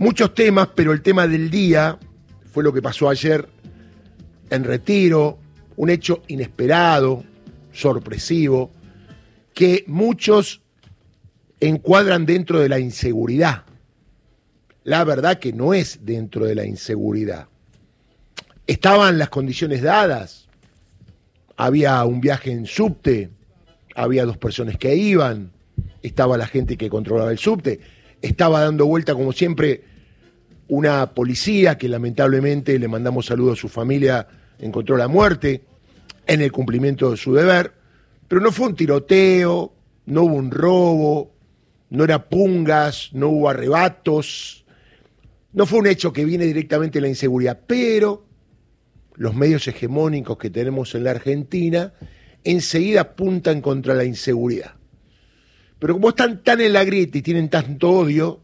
Muchos temas, pero el tema del día fue lo que pasó ayer en retiro, un hecho inesperado, sorpresivo, que muchos encuadran dentro de la inseguridad. La verdad que no es dentro de la inseguridad. Estaban las condiciones dadas. Había un viaje en subte, había dos personas que iban, estaba la gente que controlaba el subte, estaba dando vuelta como siempre una policía que lamentablemente le mandamos saludos a su familia, encontró la muerte en el cumplimiento de su deber, pero no fue un tiroteo, no hubo un robo, no era pungas, no hubo arrebatos, no fue un hecho que viene directamente de la inseguridad, pero los medios hegemónicos que tenemos en la Argentina enseguida apuntan contra la inseguridad. Pero como están tan en la grieta y tienen tanto odio,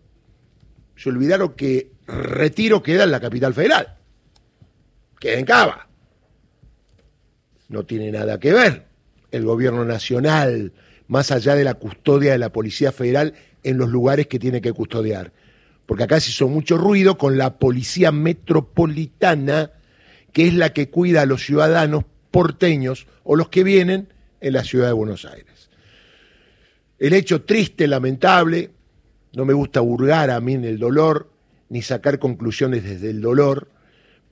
se olvidaron que Retiro queda en la capital federal. Queda en Cava. No tiene nada que ver el gobierno nacional, más allá de la custodia de la Policía Federal en los lugares que tiene que custodiar. Porque acá se hizo mucho ruido con la Policía Metropolitana, que es la que cuida a los ciudadanos porteños o los que vienen en la ciudad de Buenos Aires. El hecho triste, lamentable, no me gusta burgar a mí en el dolor, ni sacar conclusiones desde el dolor,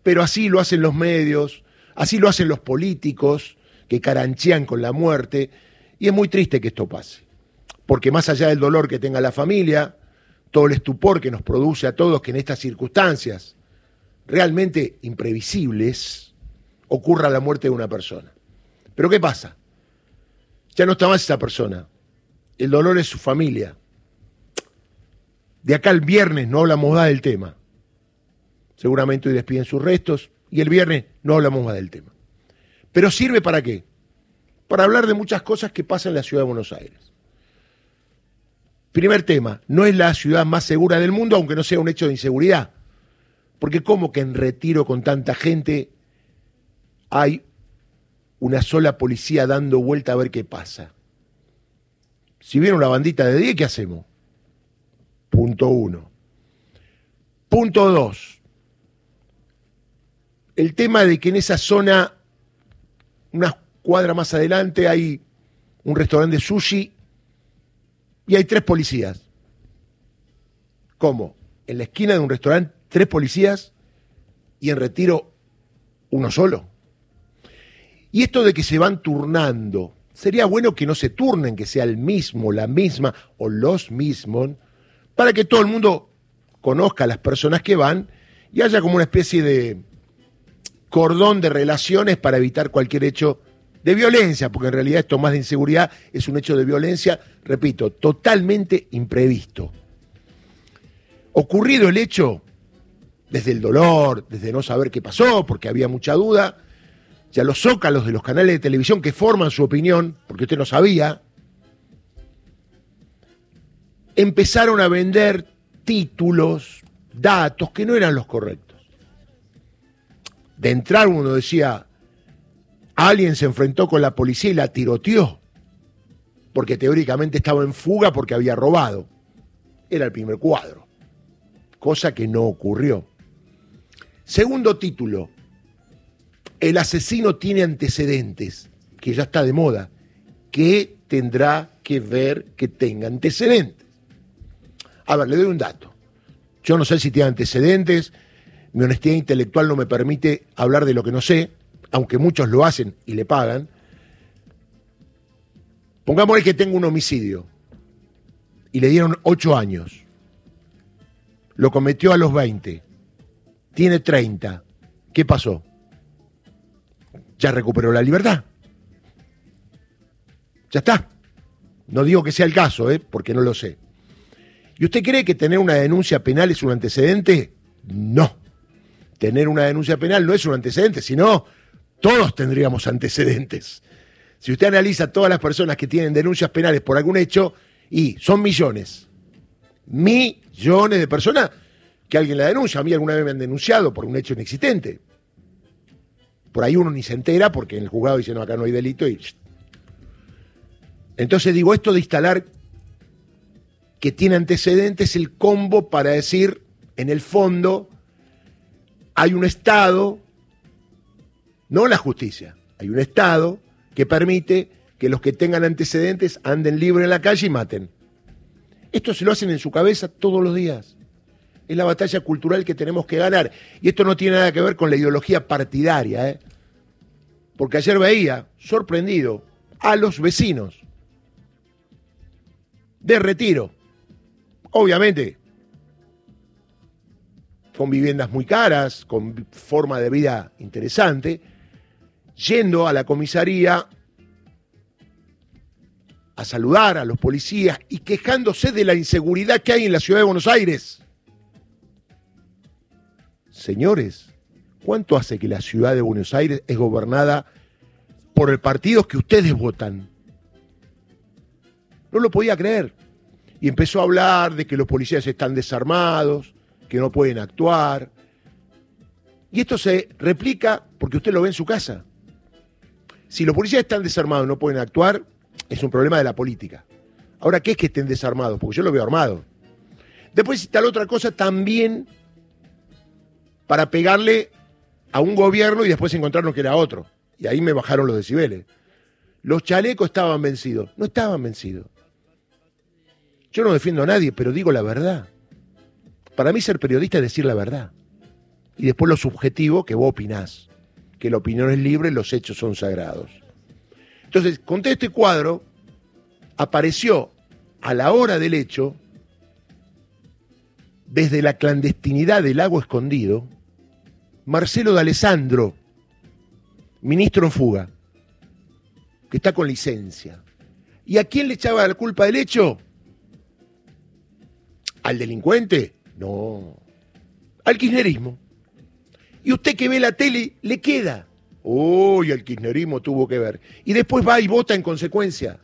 pero así lo hacen los medios, así lo hacen los políticos que caranchean con la muerte, y es muy triste que esto pase, porque más allá del dolor que tenga la familia, todo el estupor que nos produce a todos que en estas circunstancias realmente imprevisibles ocurra la muerte de una persona. Pero ¿qué pasa? Ya no está más esa persona. El dolor es su familia, de acá al viernes no hablamos más del tema. Seguramente hoy despiden sus restos y el viernes no hablamos más del tema. Pero sirve para qué? Para hablar de muchas cosas que pasan en la ciudad de Buenos Aires. Primer tema, no es la ciudad más segura del mundo, aunque no sea un hecho de inseguridad. Porque como que en retiro con tanta gente hay una sola policía dando vuelta a ver qué pasa. Si viene una bandita de 10, ¿qué hacemos? Punto uno. Punto dos. El tema de que en esa zona, una cuadra más adelante, hay un restaurante de sushi y hay tres policías. ¿Cómo? En la esquina de un restaurante, tres policías y en retiro, uno solo. Y esto de que se van turnando, sería bueno que no se turnen, que sea el mismo, la misma o los mismos para que todo el mundo conozca a las personas que van y haya como una especie de cordón de relaciones para evitar cualquier hecho de violencia, porque en realidad esto más de inseguridad es un hecho de violencia, repito, totalmente imprevisto. Ocurrido el hecho, desde el dolor, desde no saber qué pasó, porque había mucha duda, ya los zócalos de los canales de televisión que forman su opinión, porque usted no sabía, empezaron a vender títulos, datos que no eran los correctos. De entrar uno decía, alguien se enfrentó con la policía y la tiroteó, porque teóricamente estaba en fuga porque había robado. Era el primer cuadro, cosa que no ocurrió. Segundo título, el asesino tiene antecedentes, que ya está de moda. ¿Qué tendrá que ver que tenga antecedentes? A ver, le doy un dato. Yo no sé si tiene antecedentes, mi honestidad intelectual no me permite hablar de lo que no sé, aunque muchos lo hacen y le pagan. Pongámosle que tengo un homicidio y le dieron 8 años. Lo cometió a los 20. Tiene 30. ¿Qué pasó? Ya recuperó la libertad. Ya está. No digo que sea el caso, ¿eh? porque no lo sé. ¿Y usted cree que tener una denuncia penal es un antecedente? No. Tener una denuncia penal no es un antecedente, sino todos tendríamos antecedentes. Si usted analiza todas las personas que tienen denuncias penales por algún hecho, y son millones, millones de personas que alguien la denuncia. A mí alguna vez me han denunciado por un hecho inexistente. Por ahí uno ni se entera porque en el juzgado dice, no, acá no hay delito y... Entonces digo, esto de instalar que tiene antecedentes el combo para decir en el fondo hay un Estado, no la justicia, hay un Estado que permite que los que tengan antecedentes anden libres en la calle y maten. Esto se lo hacen en su cabeza todos los días. Es la batalla cultural que tenemos que ganar. Y esto no tiene nada que ver con la ideología partidaria, ¿eh? Porque ayer veía, sorprendido, a los vecinos de retiro. Obviamente, con viviendas muy caras, con forma de vida interesante, yendo a la comisaría a saludar a los policías y quejándose de la inseguridad que hay en la ciudad de Buenos Aires. Señores, ¿cuánto hace que la ciudad de Buenos Aires es gobernada por el partido que ustedes votan? No lo podía creer. Y empezó a hablar de que los policías están desarmados, que no pueden actuar. Y esto se replica porque usted lo ve en su casa. Si los policías están desarmados y no pueden actuar, es un problema de la política. Ahora, ¿qué es que estén desarmados? Porque yo lo veo armado. Después está la otra cosa también para pegarle a un gobierno y después encontrarnos que era otro. Y ahí me bajaron los decibeles. Los chalecos estaban vencidos. No estaban vencidos. Yo no defiendo a nadie, pero digo la verdad. Para mí ser periodista es decir la verdad. Y después lo subjetivo que vos opinás. Que la opinión es libre, los hechos son sagrados. Entonces, con este cuadro, apareció a la hora del hecho, desde la clandestinidad del lago escondido, Marcelo de Alessandro, ministro en fuga, que está con licencia. ¿Y a quién le echaba la culpa del hecho? ¿Al delincuente? No. Al kirchnerismo. Y usted que ve la tele, le queda. Uy, el kirchnerismo tuvo que ver. Y después va y vota en consecuencia.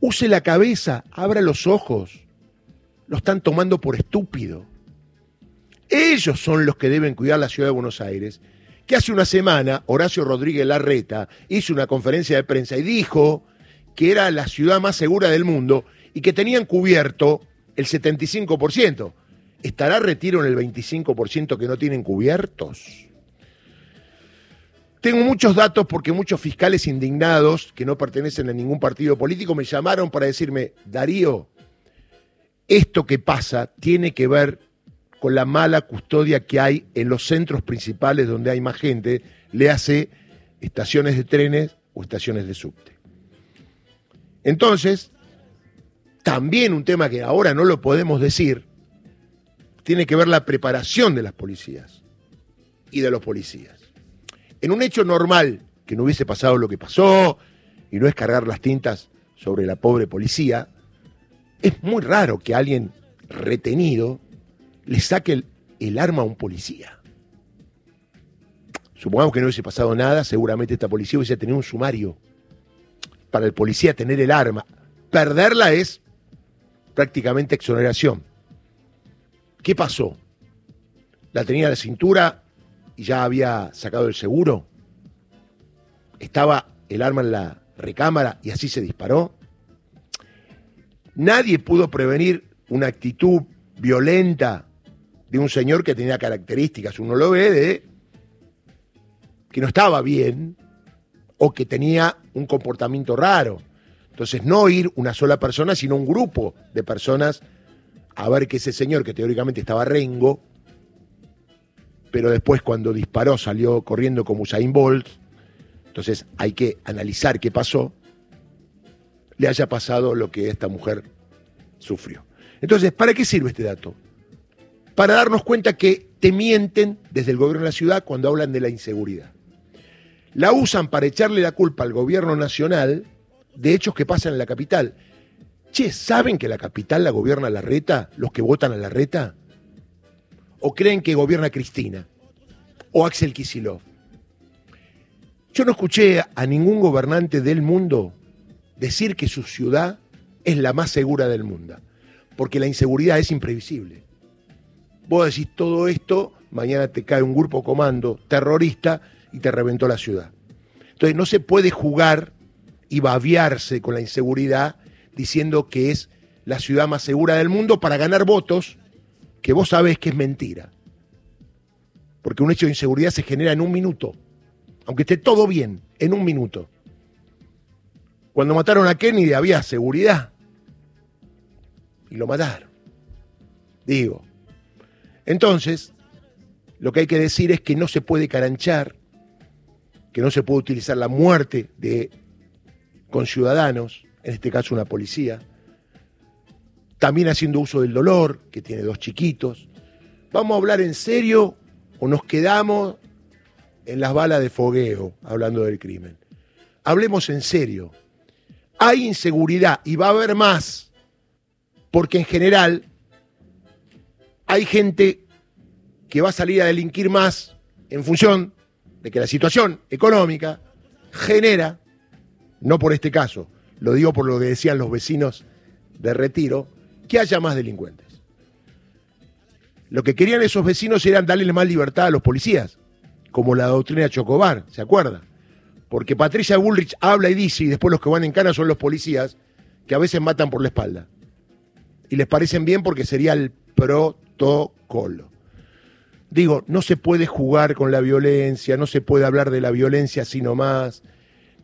Use la cabeza, abra los ojos. Lo están tomando por estúpido. Ellos son los que deben cuidar la ciudad de Buenos Aires. Que hace una semana Horacio Rodríguez Larreta hizo una conferencia de prensa y dijo que era la ciudad más segura del mundo y que tenían cubierto el 75%. ¿Estará retiro en el 25% que no tienen cubiertos? Tengo muchos datos porque muchos fiscales indignados que no pertenecen a ningún partido político me llamaron para decirme, Darío, esto que pasa tiene que ver con la mala custodia que hay en los centros principales donde hay más gente, le hace estaciones de trenes o estaciones de subte. Entonces, también un tema que ahora no lo podemos decir, tiene que ver la preparación de las policías y de los policías en un hecho normal, que no hubiese pasado lo que pasó, y no es cargar las tintas sobre la pobre policía, es muy raro que alguien retenido le saque el, arma a un policía. Supongamos que no hubiese pasado nada, seguramente esta policía hubiese tenido un sumario. Para el policía tener el arma, perderla es prácticamente exoneración. ¿Qué pasó? La tenía a la cintura y ya había sacado el seguro? ¿Estaba el arma en la recámara y así se disparó? Nadie pudo prevenir una actitud violenta de un señor que tenía características, uno lo ve, de que no estaba bien o que tenía un comportamiento raro. Entonces, no ir una sola persona, sino un grupo de personas a ver que ese señor, que teóricamente estaba rengo, pero después cuando disparó salió corriendo como Usain Bolt, entonces hay que analizar qué pasó, le haya pasado lo que esta mujer sufrió. Entonces, ¿para qué sirve este dato? Para darnos cuenta que te mienten desde el gobierno de la ciudad cuando hablan de la inseguridad. La usan para echarle la culpa al gobierno nacional de hechos que pasan en la capital. Che, ¿saben que la capital la gobierna la reta? Los que votan a la reta o creen que gobierna Cristina o Axel Kisilov. Yo no escuché a ningún gobernante del mundo decir que su ciudad es la más segura del mundo, porque la inseguridad es imprevisible. Vos decís todo esto, mañana te cae un grupo comando terrorista y te reventó la ciudad. Entonces no se puede jugar y baviarse con la inseguridad diciendo que es la ciudad más segura del mundo para ganar votos que vos sabés que es mentira. Porque un hecho de inseguridad se genera en un minuto. Aunque esté todo bien, en un minuto. Cuando mataron a Kennedy había seguridad. Y lo mataron. Digo. Entonces, lo que hay que decir es que no se puede caranchar, que no se puede utilizar la muerte de conciudadanos, en este caso una policía, también haciendo uso del dolor, que tiene dos chiquitos. ¿Vamos a hablar en serio o nos quedamos en las balas de fogueo hablando del crimen? Hablemos en serio. Hay inseguridad y va a haber más, porque en general hay gente que va a salir a delinquir más en función de que la situación económica genera, no por este caso, lo digo por lo que decían los vecinos de Retiro, que haya más delincuentes. Lo que querían esos vecinos era darle más libertad a los policías, como la doctrina Chocobar, ¿se acuerda? Porque Patricia Bullrich habla y dice, y después los que van en cana son los policías, que a veces matan por la espalda. Y les parecen bien porque sería el protocolo. Digo, no se puede jugar con la violencia, no se puede hablar de la violencia sino más.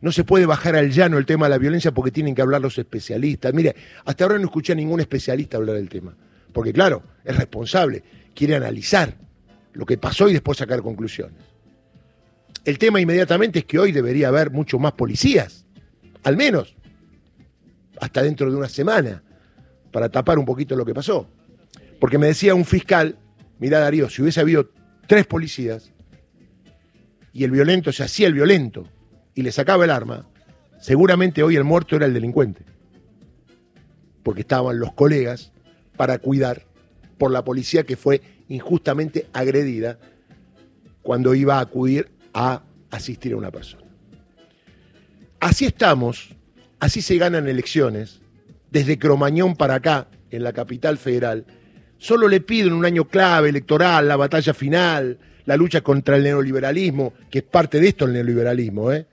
No se puede bajar al llano el tema de la violencia porque tienen que hablar los especialistas. Mire, hasta ahora no escuché a ningún especialista hablar del tema. Porque claro, es responsable, quiere analizar lo que pasó y después sacar conclusiones. El tema inmediatamente es que hoy debería haber mucho más policías, al menos, hasta dentro de una semana, para tapar un poquito lo que pasó. Porque me decía un fiscal, mira Darío, si hubiese habido tres policías y el violento se hacía el violento y le sacaba el arma, seguramente hoy el muerto era el delincuente. Porque estaban los colegas para cuidar por la policía que fue injustamente agredida cuando iba a acudir a asistir a una persona. Así estamos, así se ganan elecciones, desde Cromañón para acá, en la capital federal. Solo le pido en un año clave electoral, la batalla final, la lucha contra el neoliberalismo, que es parte de esto el neoliberalismo, ¿eh?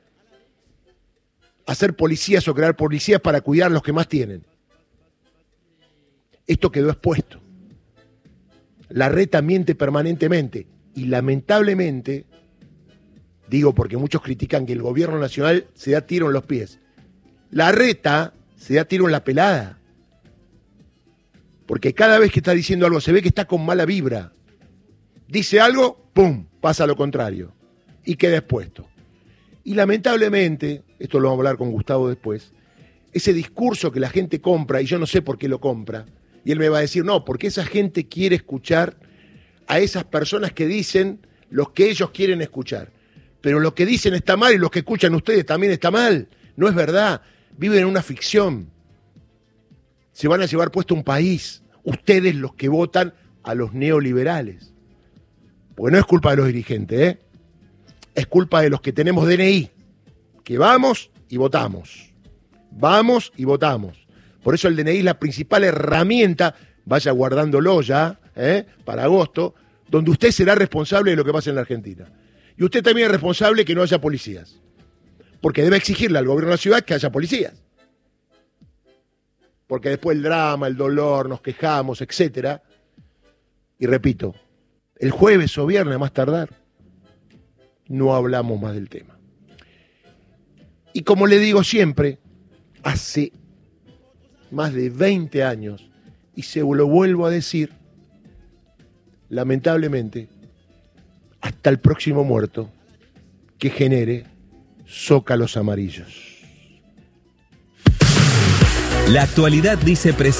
hacer policías o crear policías para cuidar a los que más tienen. Esto quedó expuesto. La reta miente permanentemente y lamentablemente, digo porque muchos critican que el gobierno nacional se da tiro en los pies, la reta se da tiro en la pelada. Porque cada vez que está diciendo algo se ve que está con mala vibra. Dice algo, ¡pum!, pasa lo contrario. Y queda expuesto. Y lamentablemente, esto lo vamos a hablar con Gustavo después, ese discurso que la gente compra, y yo no sé por qué lo compra, y él me va a decir, no, porque esa gente quiere escuchar a esas personas que dicen lo que ellos quieren escuchar. Pero lo que dicen está mal y lo que escuchan ustedes también está mal. No es verdad. Viven en una ficción. Se van a llevar puesto un país. Ustedes los que votan a los neoliberales. Porque no es culpa de los dirigentes, ¿eh? es culpa de los que tenemos DNI, que vamos y votamos. Vamos y votamos. Por eso el DNI es la principal herramienta, vaya guardándolo ya, ¿eh? para agosto, donde usted será responsable de lo que pasa en la Argentina. Y usted también es responsable que no haya policías. Porque debe exigirle al gobierno de la ciudad que haya policías. Porque después el drama, el dolor, nos quejamos, etc. Y repito, el jueves o viernes más tardar, no hablamos más del tema. Y como le digo siempre, hace más de 20 años, y se lo vuelvo a decir, lamentablemente, hasta el próximo muerto que genere zócalos amarillos. La actualidad dice presente.